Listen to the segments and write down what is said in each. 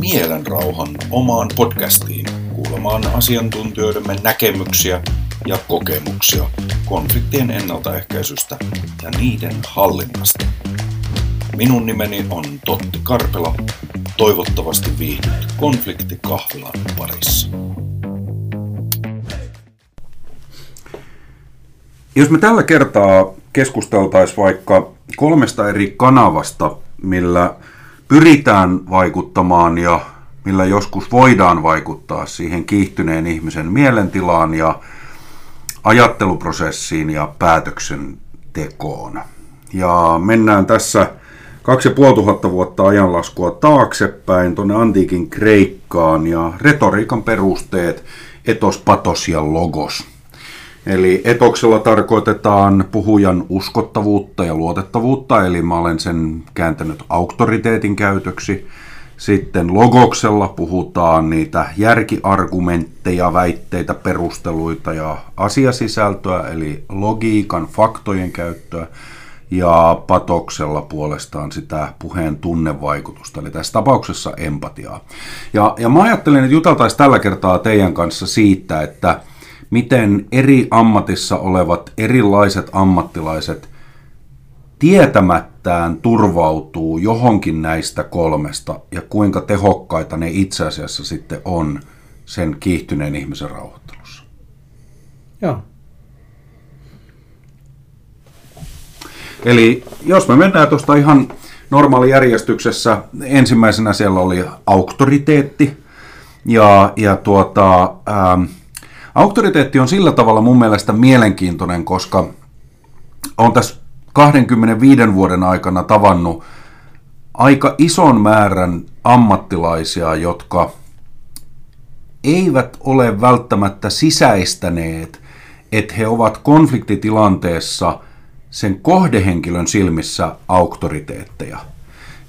mielen rauhan omaan podcastiin kuulemaan asiantuntijoidemme näkemyksiä ja kokemuksia konfliktien ennaltaehkäisystä ja niiden hallinnasta. Minun nimeni on Totti Karpela. Toivottavasti viihdyt konfliktikahvilan parissa. Jos me tällä kertaa keskusteltaisiin vaikka kolmesta eri kanavasta, millä pyritään vaikuttamaan ja millä joskus voidaan vaikuttaa siihen kiihtyneen ihmisen mielentilaan ja ajatteluprosessiin ja päätöksentekoon. Ja mennään tässä kaksi ja puoli tuhatta vuotta ajanlaskua taaksepäin tuonne antiikin Kreikkaan ja retoriikan perusteet etos, patos ja logos – Eli etoksella tarkoitetaan puhujan uskottavuutta ja luotettavuutta, eli mä olen sen kääntänyt auktoriteetin käytöksi. Sitten logoksella puhutaan niitä järkiargumentteja, väitteitä, perusteluita ja asiasisältöä, eli logiikan, faktojen käyttöä. Ja patoksella puolestaan sitä puheen tunnevaikutusta, eli tässä tapauksessa empatiaa. Ja, ja mä ajattelin, että juteltaisiin tällä kertaa teidän kanssa siitä, että – miten eri ammatissa olevat erilaiset ammattilaiset tietämättään turvautuu johonkin näistä kolmesta ja kuinka tehokkaita ne itse asiassa sitten on sen kiihtyneen ihmisen rauhoittelussa. Joo. Eli jos me mennään tuosta ihan normaalijärjestyksessä, ensimmäisenä siellä oli auktoriteetti ja, ja tuota, ähm, Auktoriteetti on sillä tavalla mun mielestä mielenkiintoinen, koska on tässä 25 vuoden aikana tavannut aika ison määrän ammattilaisia, jotka eivät ole välttämättä sisäistäneet, että he ovat konfliktitilanteessa sen kohdehenkilön silmissä auktoriteetteja.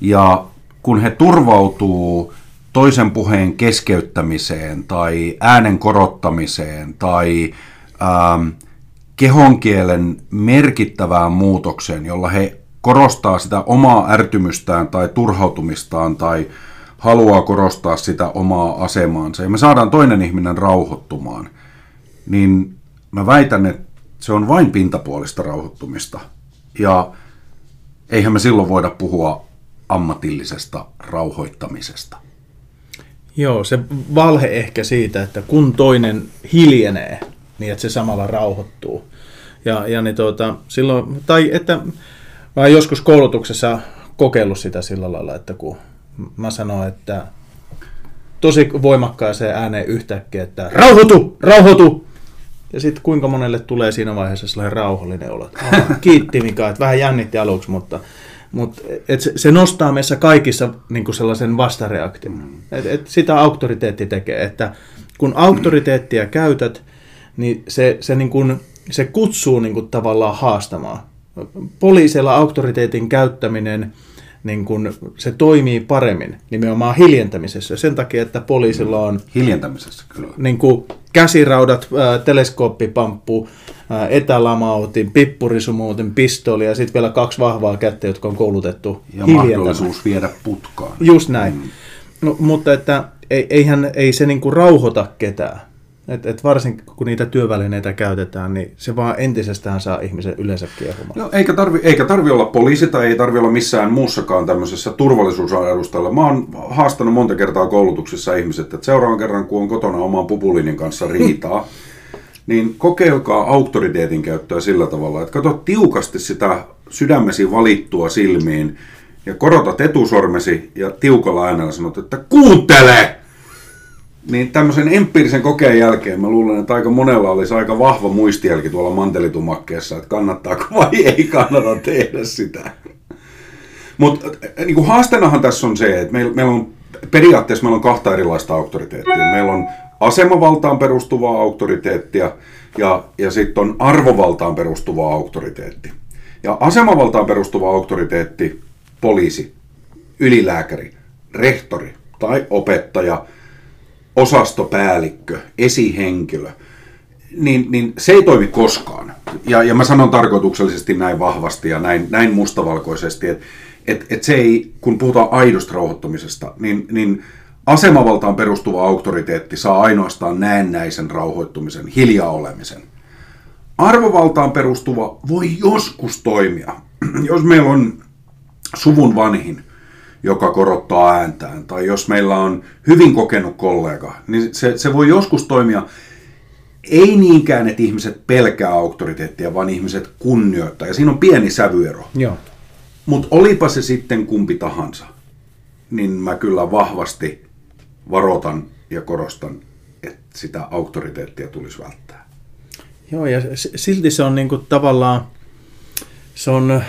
Ja kun he turvautuu toisen puheen keskeyttämiseen tai äänen korottamiseen tai ähm, kehonkielen merkittävään muutokseen, jolla he korostaa sitä omaa ärtymystään tai turhautumistaan tai haluaa korostaa sitä omaa asemaansa ja me saadaan toinen ihminen rauhoittumaan, niin mä väitän, että se on vain pintapuolista rauhoittumista. Ja eihän me silloin voida puhua ammatillisesta rauhoittamisesta. Joo, se valhe ehkä siitä, että kun toinen hiljenee, niin että se samalla rauhoittuu. Ja, ja niin tuota, silloin, tai että mä joskus koulutuksessa kokeillut sitä sillä lailla, että kun mä sanon, että tosi voimakkaaseen ääneen yhtäkkiä, että rauhoitu, rauhoitu! Ja sitten kuinka monelle tulee siinä vaiheessa sellainen rauhallinen olo. Kiitti Mika, että vähän jännitti aluksi, mutta mutta se, se nostaa meissä kaikissa niin sellaisen vastareaktion. Mm. Et, et sitä auktoriteetti tekee, että kun auktoriteettia käytät, niin se, se, niin kuin, se kutsuu niin kuin tavallaan haastamaan. Poliisilla auktoriteetin käyttäminen, niin kuin, se toimii paremmin nimenomaan hiljentämisessä. Sen takia, että poliisilla on... Hiljentämisessä, kyllä. Niin kuin, käsiraudat, ää, teleskooppipamppu, etälamautin, pippurisumuutin, pistoli ja sitten vielä kaksi vahvaa kättä, jotka on koulutettu Ja mahdollisuus viedä putkaan. Just näin. Mm. No, mutta että eihän, ei se niinku rauhoita ketään. Et, et varsinkin kun niitä työvälineitä käytetään, niin se vaan entisestään saa ihmisen yleensä kiehumaan. No, eikä tarvi, eikä tarvi olla poliisi tai ei tarvi olla missään muussakaan tämmöisessä turvallisuusadustalla. Mä oon haastanut monta kertaa koulutuksissa ihmiset, että seuraavan kerran kun on kotona oman pupulinin kanssa riitaa, niin kokeilkaa auktoriteetin käyttöä sillä tavalla, että katso tiukasti sitä sydämesi valittua silmiin ja korotat etusormesi ja tiukalla äänellä sanot, että kuuntele! Niin tämmöisen empiirisen kokeen jälkeen mä luulen, että aika monella olisi aika vahva muistijälki tuolla mantelitumakkeessa, että kannattaako vai ei kannata tehdä sitä. Mutta niin haasteenahan tässä on se, että meillä, meillä on periaatteessa meillä on kahta erilaista auktoriteettia. Meillä on asemavaltaan perustuvaa auktoriteettia ja, ja sitten on arvovaltaan perustuvaa auktoriteetti. Ja asemavaltaan perustuva auktoriteetti, poliisi, ylilääkäri, rehtori tai opettaja, osastopäällikkö, esihenkilö, niin, niin se ei toimi koskaan. Ja, ja mä sanon tarkoituksellisesti näin vahvasti ja näin, näin mustavalkoisesti, että et, et se ei, kun puhutaan aidosta rauhoittumisesta, niin, niin asemavaltaan perustuva auktoriteetti saa ainoastaan näennäisen rauhoittumisen, hiljaa olemisen. Arvovaltaan perustuva voi joskus toimia. Jos meillä on suvun vanhin, joka korottaa ääntään, tai jos meillä on hyvin kokenut kollega, niin se, se voi joskus toimia ei niinkään, että ihmiset pelkää auktoriteettia, vaan ihmiset kunnioittaa. Ja siinä on pieni sävyero. Joo. Mutta olipa se sitten kumpi tahansa, niin mä kyllä vahvasti varoitan ja korostan, että sitä auktoriteettia tulisi välttää. Joo, ja silti se on niinku tavallaan, se on äh,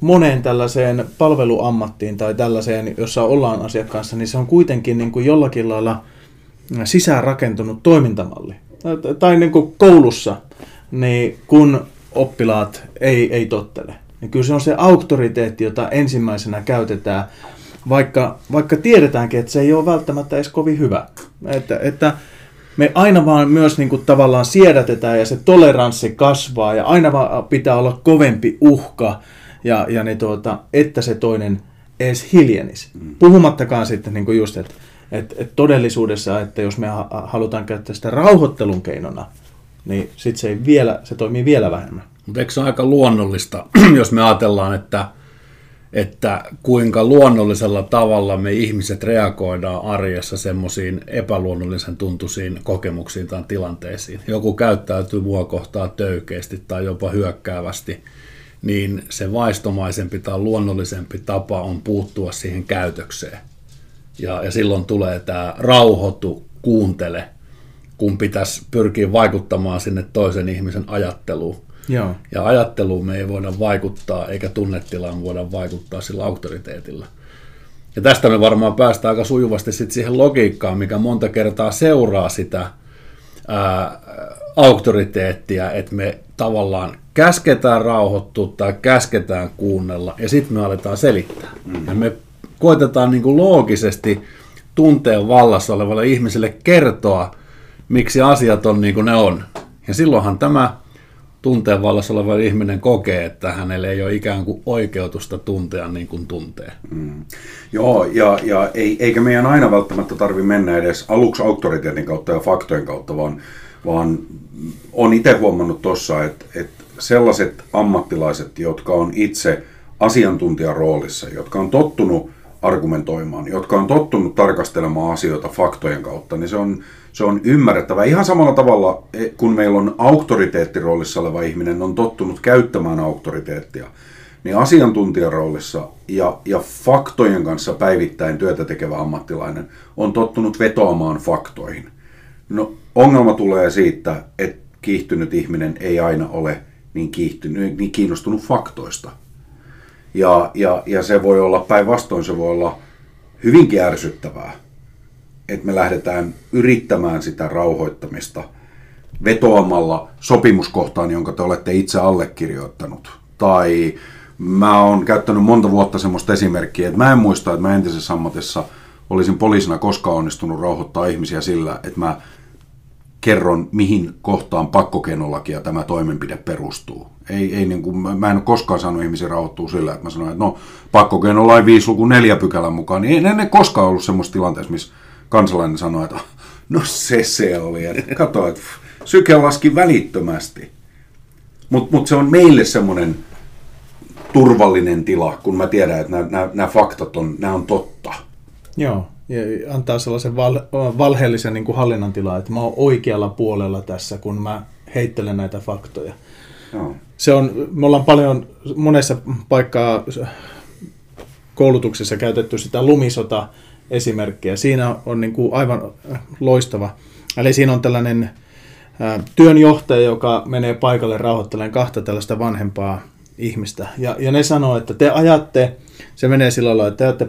moneen tällaiseen palveluammattiin tai tällaiseen, jossa ollaan asiakkaassa, niin se on kuitenkin niinku jollakin lailla sisäänrakentunut toimintamalli. Tai, tai niin kuin koulussa, niin kun oppilaat ei, ei tottele, niin kyllä se on se auktoriteetti, jota ensimmäisenä käytetään, vaikka, vaikka tiedetäänkin, että se ei ole välttämättä edes kovin hyvä. Että, että me aina vaan myös niin kuin tavallaan siedätetään ja se toleranssi kasvaa ja aina vaan pitää olla kovempi uhka, ja, ja niin tuota, että se toinen edes hiljenisi. Mm. Puhumattakaan sitten niin kuin just, että et, et todellisuudessa, että jos me halutaan käyttää sitä rauhoittelun keinona, niin sit se, ei vielä, se toimii vielä vähemmän. Mutta eikö se ole aika luonnollista, jos me ajatellaan, että, että kuinka luonnollisella tavalla me ihmiset reagoidaan arjessa semmoisiin epäluonnollisen tuntuisiin kokemuksiin tai tilanteisiin. Joku käyttäytyy mua kohtaa töykeästi tai jopa hyökkäävästi, niin se vaistomaisempi tai luonnollisempi tapa on puuttua siihen käytökseen. Ja, ja silloin tulee tämä rauhoitu, kuuntele, kun pitäisi pyrkiä vaikuttamaan sinne toisen ihmisen ajatteluun. Joo. Ja ajatteluun me ei voida vaikuttaa, eikä tunnetilaan voida vaikuttaa sillä auktoriteetilla. Ja tästä me varmaan päästään aika sujuvasti sit siihen logiikkaan, mikä monta kertaa seuraa sitä ää, auktoriteettia, että me tavallaan käsketään rauhoittua tai käsketään kuunnella, ja sitten me aletaan selittää. Mm. Ja me koitetaan niin kuin loogisesti tunteen vallassa olevalle ihmiselle kertoa, miksi asiat on niin kuin ne on. Ja silloinhan tämä tunteen vallassa oleva ihminen kokee, että hänelle ei ole ikään kuin oikeutusta tuntea niin kuin tuntee. Mm. Joo, ja, ja ei, eikä meidän aina välttämättä tarvitse mennä edes aluksi auktoriteetin kautta ja faktojen kautta, vaan, vaan on itse huomannut tuossa, että, että sellaiset ammattilaiset, jotka on itse asiantuntijan roolissa, jotka on tottunut argumentoimaan, jotka on tottunut tarkastelemaan asioita faktojen kautta, niin se on, se on ymmärrettävä. Ihan samalla tavalla, e, kun meillä on auktoriteettiroolissa oleva ihminen, on tottunut käyttämään auktoriteettia, niin asiantuntijan roolissa ja, ja faktojen kanssa päivittäin työtä tekevä ammattilainen on tottunut vetoamaan faktoihin. No, ongelma tulee siitä, että kiihtynyt ihminen ei aina ole niin, kiihtynyt, niin kiinnostunut faktoista – ja, ja, ja se voi olla päinvastoin, se voi olla hyvinkin ärsyttävää, että me lähdetään yrittämään sitä rauhoittamista vetoamalla sopimuskohtaan, jonka te olette itse allekirjoittanut. Tai mä oon käyttänyt monta vuotta semmoista esimerkkiä, että mä en muista, että mä entisessä ammatissa olisin poliisina koskaan onnistunut rauhoittaa ihmisiä sillä, että mä kerron, mihin kohtaan pakkokeinolakia tämä toimenpide perustuu. Ei, ei niin kuin, mä en ole koskaan saanut ihmisiä rauhoittua sillä, että mä sanoin, että no pakkokeinolain 5 luku 4 pykälän mukaan, niin ei ne koskaan ollut semmoista tilanteessa, missä kansalainen sanoi, että no se se oli, että kato, että syke laski välittömästi. Mutta mut se on meille semmoinen turvallinen tila, kun mä tiedän, että nämä faktat on, nämä on totta. Joo ja antaa sellaisen val, valheellisen niin kuin hallinnan tilaa, että mä oon oikealla puolella tässä, kun mä heittelen näitä faktoja. No. Se on, me ollaan paljon monessa paikkaa koulutuksessa käytetty sitä lumisota esimerkkiä. Siinä on niin kuin aivan loistava. Eli siinä on tällainen työnjohtaja, joka menee paikalle rauhoittelemaan kahta tällaista vanhempaa ihmistä. Ja, ja ne sanoo, että te ajatte, se menee sillä lailla, että te ajatte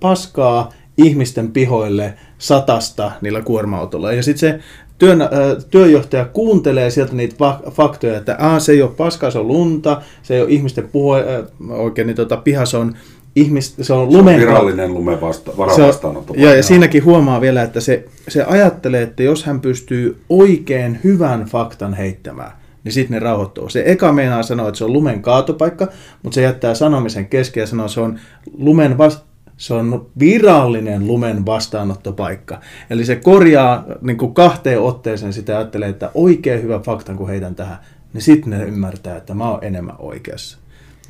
paskaa ihmisten pihoille satasta niillä kuorma-autolla. Ja sitten se työn, äh, työjohtaja kuuntelee sieltä niitä faktoja, että ah, se ei ole paskaa, se on lunta, se ei ole ihmisten puhe, äh, oikein niin tota, piha, se on ihmis, se on lumen... Se on virallinen lumen vasta, varavastaanotto. Ja, ja siinäkin huomaa vielä, että se, se ajattelee, että jos hän pystyy oikein hyvän faktan heittämään, niin sitten ne rauhoittuu. Se eka meinaa sanoa, että se on lumen kaatopaikka, mutta se jättää sanomisen kesken ja sanoo, että se on lumen vasta se on virallinen lumen vastaanottopaikka. Eli se korjaa niin kuin kahteen otteeseen sitä ja ajattelee, että oikein hyvä fakta, kun heitän tähän, niin sitten ne ymmärtää, että mä oon enemmän oikeassa.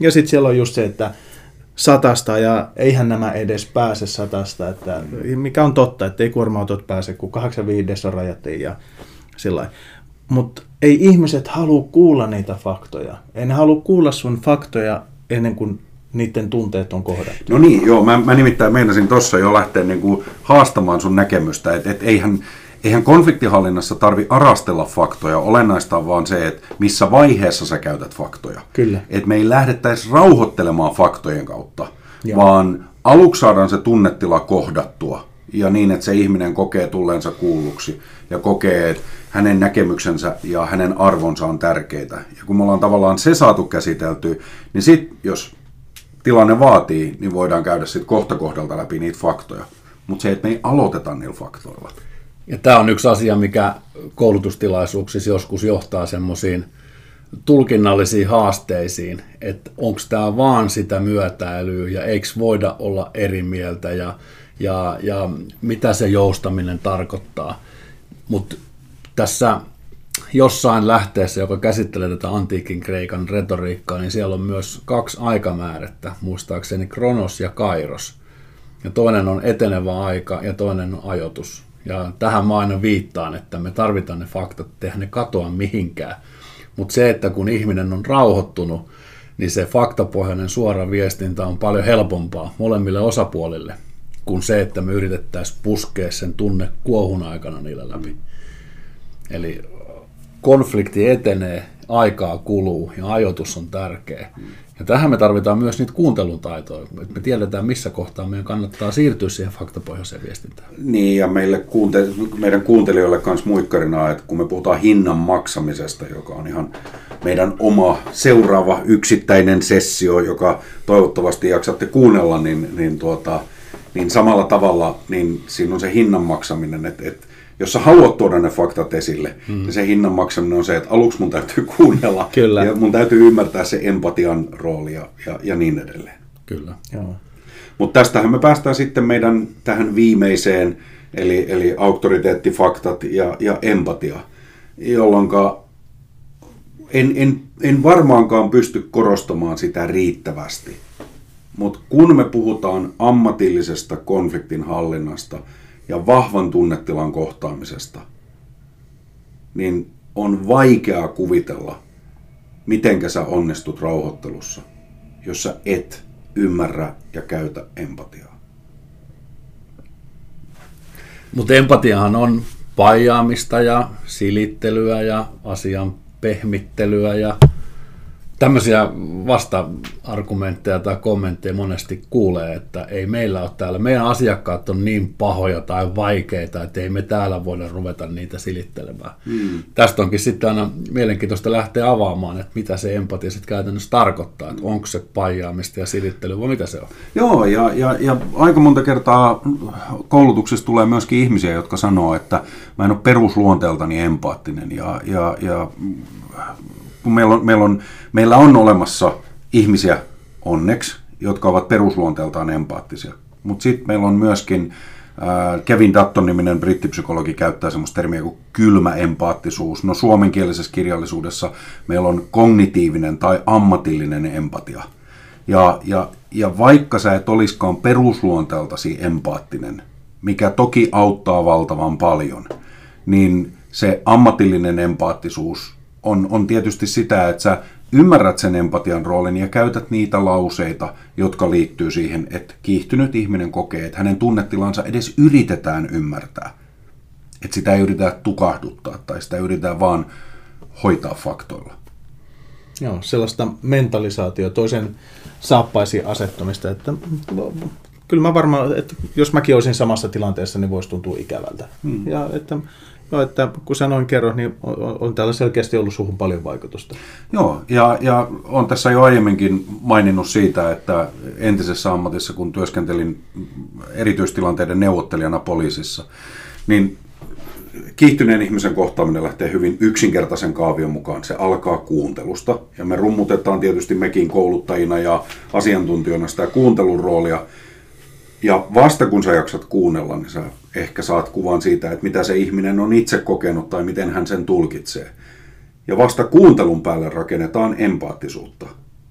Ja sitten siellä on just se, että satasta ja eihän nämä edes pääse satasta, että mikä on totta, että ei kuorma-autot pääse, kun 85 rajattiin ja sillä Mutta ei ihmiset halua kuulla niitä faktoja. Ei ne halua kuulla sun faktoja ennen kuin niiden tunteet on kohdattu. No niin, joo, mä, mä nimittäin meinasin tuossa jo lähteä niin kuin haastamaan sun näkemystä, että et eihän, eihän konfliktihallinnassa tarvi arastella faktoja, olennaista on vaan se, että missä vaiheessa sä käytät faktoja. Kyllä. Että me ei lähdettäisi rauhoittelemaan faktojen kautta, Joo. vaan aluksi saadaan se tunnetila kohdattua ja niin, että se ihminen kokee tulleensa kuulluksi ja kokee, että hänen näkemyksensä ja hänen arvonsa on tärkeitä. Ja kun me ollaan tavallaan se saatu käsitelty, niin sitten jos tilanne vaatii, niin voidaan käydä sitten kohta kohdalta läpi niitä faktoja. Mutta se, että me ei aloiteta niillä faktoilla. Ja tämä on yksi asia, mikä koulutustilaisuuksissa joskus johtaa semmoisiin tulkinnallisiin haasteisiin, että onko tämä vaan sitä myötäilyä ja eikö voida olla eri mieltä ja, ja, ja mitä se joustaminen tarkoittaa. Mutta tässä jossain lähteessä, joka käsittelee tätä antiikin Kreikan retoriikkaa, niin siellä on myös kaksi aikamäärettä, muistaakseni Kronos ja Kairos. Ja toinen on etenevä aika ja toinen on ajoitus. Ja tähän mä aina viittaan, että me tarvitaan ne faktat, eihän ne katoa mihinkään. Mutta se, että kun ihminen on rauhoittunut, niin se faktapohjainen suora viestintä on paljon helpompaa molemmille osapuolille kuin se, että me yritettäisiin puskea sen tunne kuohun aikana niillä läpi. Eli konflikti etenee, aikaa kuluu ja ajoitus on tärkeä. Ja tähän me tarvitaan myös niitä kuuntelun taitoja, että me tiedetään missä kohtaa meidän kannattaa siirtyä siihen faktapohjaiseen viestintään. Niin, ja meille kuunte- meidän kuuntelijoille myös muikkarina, että kun me puhutaan hinnan maksamisesta, joka on ihan meidän oma seuraava yksittäinen sessio, joka toivottavasti jaksatte kuunnella, niin, niin, tuota, niin samalla tavalla niin siinä on se hinnan maksaminen, että, että jos sä haluat tuoda ne faktat esille, hmm. niin se hinnan maksaminen on se, että aluksi mun täytyy kuunnella Kyllä. ja mun täytyy ymmärtää se empatian rooli ja, ja, ja niin edelleen. Kyllä. Joo. Mutta tästähän me päästään sitten meidän tähän viimeiseen, eli, eli auktoriteetti, faktat ja, ja empatia, jolloin en, en, en varmaankaan pysty korostamaan sitä riittävästi. Mutta kun me puhutaan ammatillisesta konfliktin hallinnasta ja vahvan tunnetilan kohtaamisesta, niin on vaikeaa kuvitella, mitenkä sä onnistut rauhoittelussa, jos sä et ymmärrä ja käytä empatiaa. Mutta empatiahan on paijaamista ja silittelyä ja asian pehmittelyä ja tämmöisiä vasta-argumentteja tai kommentteja monesti kuulee, että ei meillä ole täällä, meidän asiakkaat on niin pahoja tai vaikeita, että ei me täällä voida ruveta niitä silittelemään. Hmm. Tästä onkin sitten aina mielenkiintoista lähteä avaamaan, että mitä se empatia sitten käytännössä tarkoittaa, että onko se paijaamista ja silittelyä vai mitä se on. Joo, ja, ja, ja aika monta kertaa koulutuksessa tulee myöskin ihmisiä, jotka sanoo, että mä en ole perusluonteeltani empaattinen ja, ja, ja kun meillä on, meillä on, meillä on olemassa ihmisiä onneksi, jotka ovat perusluonteeltaan empaattisia. Mutta sitten meillä on myöskin Kevin Dutton-niminen brittipsykologi käyttää semmoista termiä kuin kylmä empaattisuus. No suomenkielisessä kirjallisuudessa meillä on kognitiivinen tai ammatillinen empatia. Ja, ja, ja vaikka sä et olisikaan perusluonteeltasi empaattinen, mikä toki auttaa valtavan paljon, niin se ammatillinen empaattisuus on, on tietysti sitä, että sä ymmärrät sen empatian roolin ja käytät niitä lauseita, jotka liittyy siihen, että kiihtynyt ihminen kokee, että hänen tunnetilansa edes yritetään ymmärtää. Että sitä ei yritetä tukahduttaa tai sitä yritetään vaan hoitaa faktoilla. Joo, sellaista mentalisaatio, toisen saappaisiin asettumista, että kyllä mä varmaan, että jos mäkin olisin samassa tilanteessa, niin voisi tuntua ikävältä. Hmm. Ja että Joo, että kun sanoin kerron, niin on, on täällä selkeästi ollut suhun paljon vaikutusta. Joo, ja, ja on tässä jo aiemminkin maininnut siitä, että entisessä ammatissa, kun työskentelin erityistilanteiden neuvottelijana poliisissa, niin kiihtyneen ihmisen kohtaaminen lähtee hyvin yksinkertaisen kaavion mukaan. Se alkaa kuuntelusta, ja me rummutetaan tietysti mekin kouluttajina ja asiantuntijoina sitä kuuntelun roolia, Ja vasta kun sä jaksat kuunnella, niin sä ehkä saat kuvan siitä, että mitä se ihminen on itse kokenut tai miten hän sen tulkitsee. Ja vasta kuuntelun päälle rakennetaan empaattisuutta.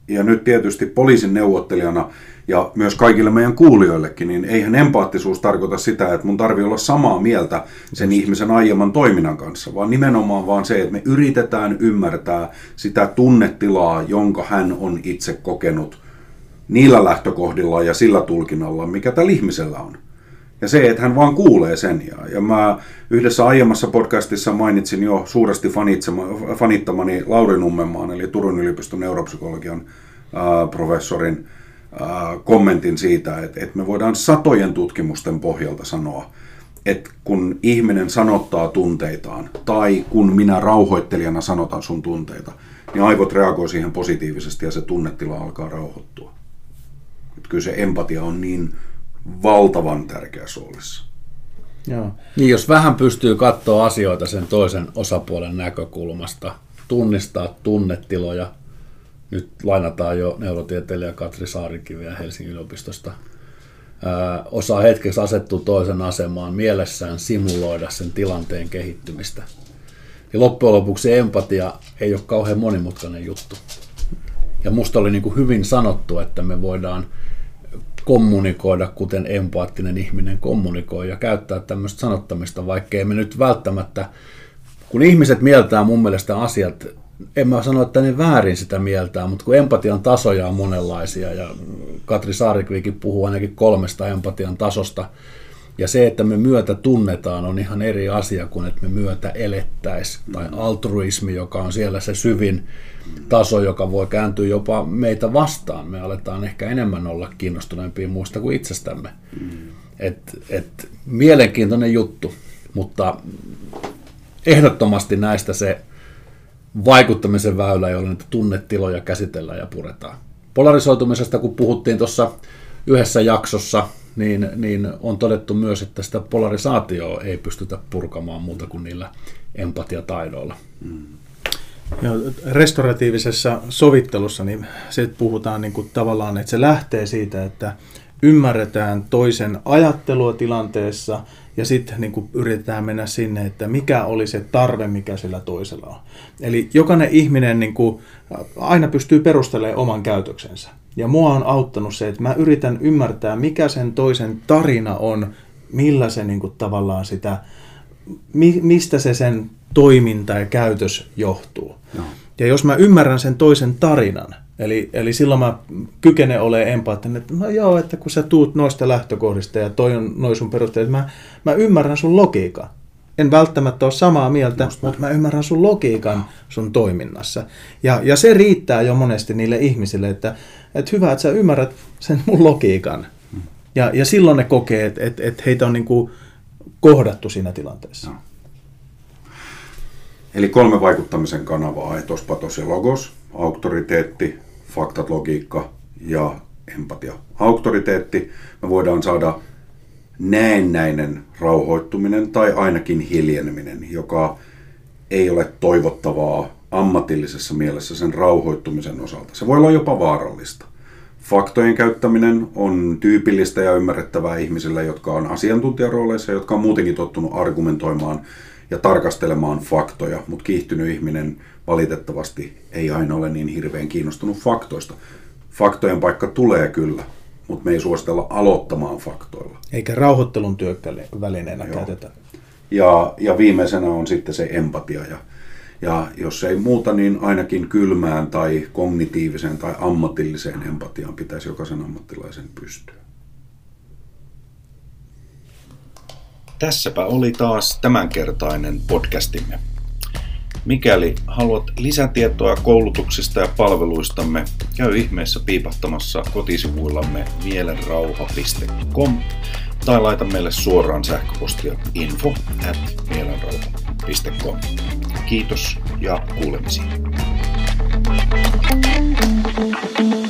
Ja nyt tietysti poliisin neuvottelijana ja myös kaikille meidän kuulijoillekin, niin eihän empaattisuus tarkoita sitä, että mun tarvii olla samaa mieltä sen ihmisen aiemman toiminnan kanssa, vaan nimenomaan vaan se, että me yritetään ymmärtää sitä tunnetilaa, jonka hän on itse kokenut niillä lähtökohdilla ja sillä tulkinnalla, mikä tällä ihmisellä on. Ja se, että hän vaan kuulee sen. Ja, ja mä yhdessä aiemmassa podcastissa mainitsin jo suuresti fanittamani Lauri Nummenmaan, eli Turun yliopiston neuropsykologian ää, professorin ää, kommentin siitä, että, että me voidaan satojen tutkimusten pohjalta sanoa, että kun ihminen sanottaa tunteitaan, tai kun minä rauhoittelijana sanotan sun tunteita, niin aivot reagoi siihen positiivisesti ja se tunnetila alkaa rauhoittua. Että kyllä se empatia on niin valtavan tärkeässä roolissa. Joo. Niin jos vähän pystyy katsoa asioita sen toisen osapuolen näkökulmasta, tunnistaa tunnetiloja, nyt lainataan jo neurotieteilijä Katri Saarikiviä Helsingin yliopistosta, ää, osaa hetkeksi asettua toisen asemaan mielessään simuloida sen tilanteen kehittymistä. Ja loppujen lopuksi empatia ei ole kauhean monimutkainen juttu. Ja musta oli niin kuin hyvin sanottu, että me voidaan kommunikoida, kuten empaattinen ihminen kommunikoi ja käyttää tämmöistä sanottamista, vaikkei me nyt välttämättä, kun ihmiset mieltää mun mielestä asiat, en mä sano, että ne väärin sitä mieltää, mutta kun empatian tasoja on monenlaisia ja Katri Saarikviikin puhuu ainakin kolmesta empatian tasosta, ja se, että me myötä tunnetaan, on ihan eri asia kuin että me myötä elettäis. Tai altruismi, joka on siellä se syvin taso, joka voi kääntyä jopa meitä vastaan. Me aletaan ehkä enemmän olla kiinnostuneempia muista kuin itsestämme. Mm. Et, et, mielenkiintoinen juttu, mutta ehdottomasti näistä se vaikuttamisen väylä, jolla niitä tunnetiloja käsitellään ja puretaan. Polarisoitumisesta, kun puhuttiin tuossa yhdessä jaksossa, niin, niin on todettu myös, että sitä polarisaatioa ei pystytä purkamaan muuta kuin niillä empatiataidoilla. Mm. Ja restauratiivisessa sovittelussa niin se puhutaan niin kuin tavallaan, että se lähtee siitä, että ymmärretään toisen ajattelua tilanteessa ja sitten niin yritetään mennä sinne, että mikä oli se tarve, mikä sillä toisella on. Eli jokainen ihminen niin kuin aina pystyy perustelemaan oman käytöksensä. Ja mua on auttanut se, että mä yritän ymmärtää, mikä sen toisen tarina on, millä se niin kuin tavallaan sitä, mi, mistä se sen toiminta ja käytös johtuu. No. Ja jos mä ymmärrän sen toisen tarinan, eli, eli silloin mä kykenen olemaan empaattinen, että no joo, että kun sä tuut noista lähtökohdista ja toi on noin sun perusteet, mä, mä ymmärrän sun logiikan. En välttämättä ole samaa mieltä, Musta. mutta mä ymmärrän sun logiikan sun toiminnassa. Ja, ja se riittää jo monesti niille ihmisille, että, että hyvä, että sä ymmärrät sen mun logiikan. Hmm. Ja, ja silloin ne kokee, että, että, että heitä on niin kuin kohdattu siinä tilanteessa. No. Eli kolme vaikuttamisen kanavaa, etos, patos ja logos, auktoriteetti, faktat, logiikka ja empatia. Auktoriteetti, me voidaan saada näennäinen rauhoittuminen tai ainakin hiljeneminen, joka ei ole toivottavaa ammatillisessa mielessä sen rauhoittumisen osalta. Se voi olla jopa vaarallista. Faktojen käyttäminen on tyypillistä ja ymmärrettävää ihmisille, jotka on asiantuntijarooleissa, jotka on muutenkin tottunut argumentoimaan ja tarkastelemaan faktoja, mutta kiihtynyt ihminen valitettavasti ei aina ole niin hirveän kiinnostunut faktoista. Faktojen paikka tulee kyllä, mutta me ei suositella aloittamaan faktoilla. Eikä rauhoittelun työvälineenä Joo. käytetä. Ja, ja viimeisenä on sitten se empatia. Ja, ja jos ei muuta, niin ainakin kylmään tai kognitiiviseen tai ammatilliseen empatiaan pitäisi jokaisen ammattilaisen pystyä. Tässäpä oli taas tämänkertainen podcastimme. Mikäli haluat lisätietoa koulutuksista ja palveluistamme, käy ihmeessä piipahtamassa kotisivuillamme mielenrauha.com tai laita meille suoraan sähköpostia info at mielenrauha.com. Kiitos ja kuulemisiin. thank you